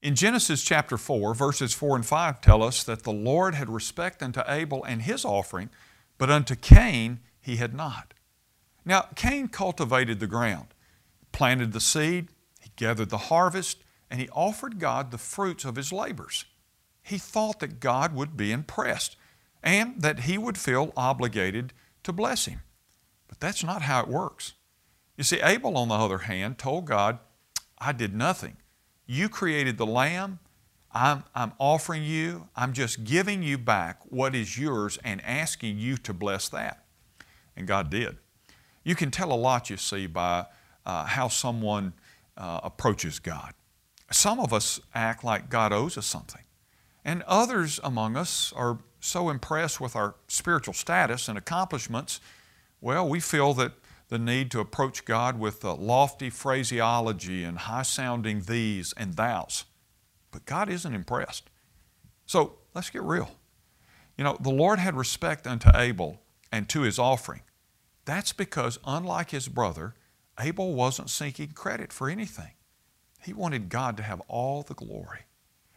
In Genesis chapter 4, verses 4 and 5 tell us that the Lord had respect unto Abel and his offering, but unto Cain he had not. Now, Cain cultivated the ground, planted the seed, he gathered the harvest, and he offered God the fruits of his labors. He thought that God would be impressed and that he would feel obligated to bless him. But that's not how it works. You see, Abel, on the other hand, told God, I did nothing. You created the lamb. I'm, I'm offering you, I'm just giving you back what is yours and asking you to bless that. And God did. You can tell a lot, you see, by uh, how someone uh, approaches God. Some of us act like God owes us something. And others among us are so impressed with our spiritual status and accomplishments, well, we feel that the need to approach God with lofty phraseology and high sounding these and thous. But God isn't impressed. So let's get real. You know, the Lord had respect unto Abel and to his offering. That's because, unlike his brother, Abel wasn't seeking credit for anything. He wanted God to have all the glory.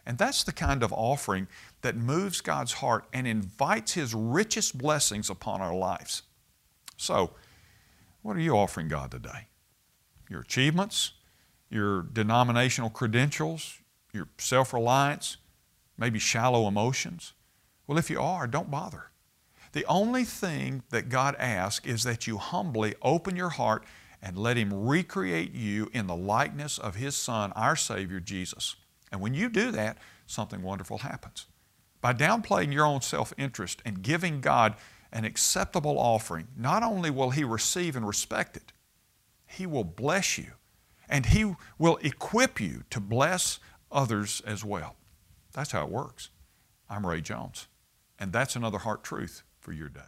And that's the kind of offering that moves God's heart and invites His richest blessings upon our lives. So, what are you offering God today? Your achievements, your denominational credentials, your self reliance, maybe shallow emotions? Well, if you are, don't bother. The only thing that God asks is that you humbly open your heart and let Him recreate you in the likeness of His Son, our Savior, Jesus. And when you do that, something wonderful happens. By downplaying your own self interest and giving God an acceptable offering, not only will He receive and respect it, He will bless you and He will equip you to bless others as well. That's how it works. I'm Ray Jones, and that's another heart truth for your day.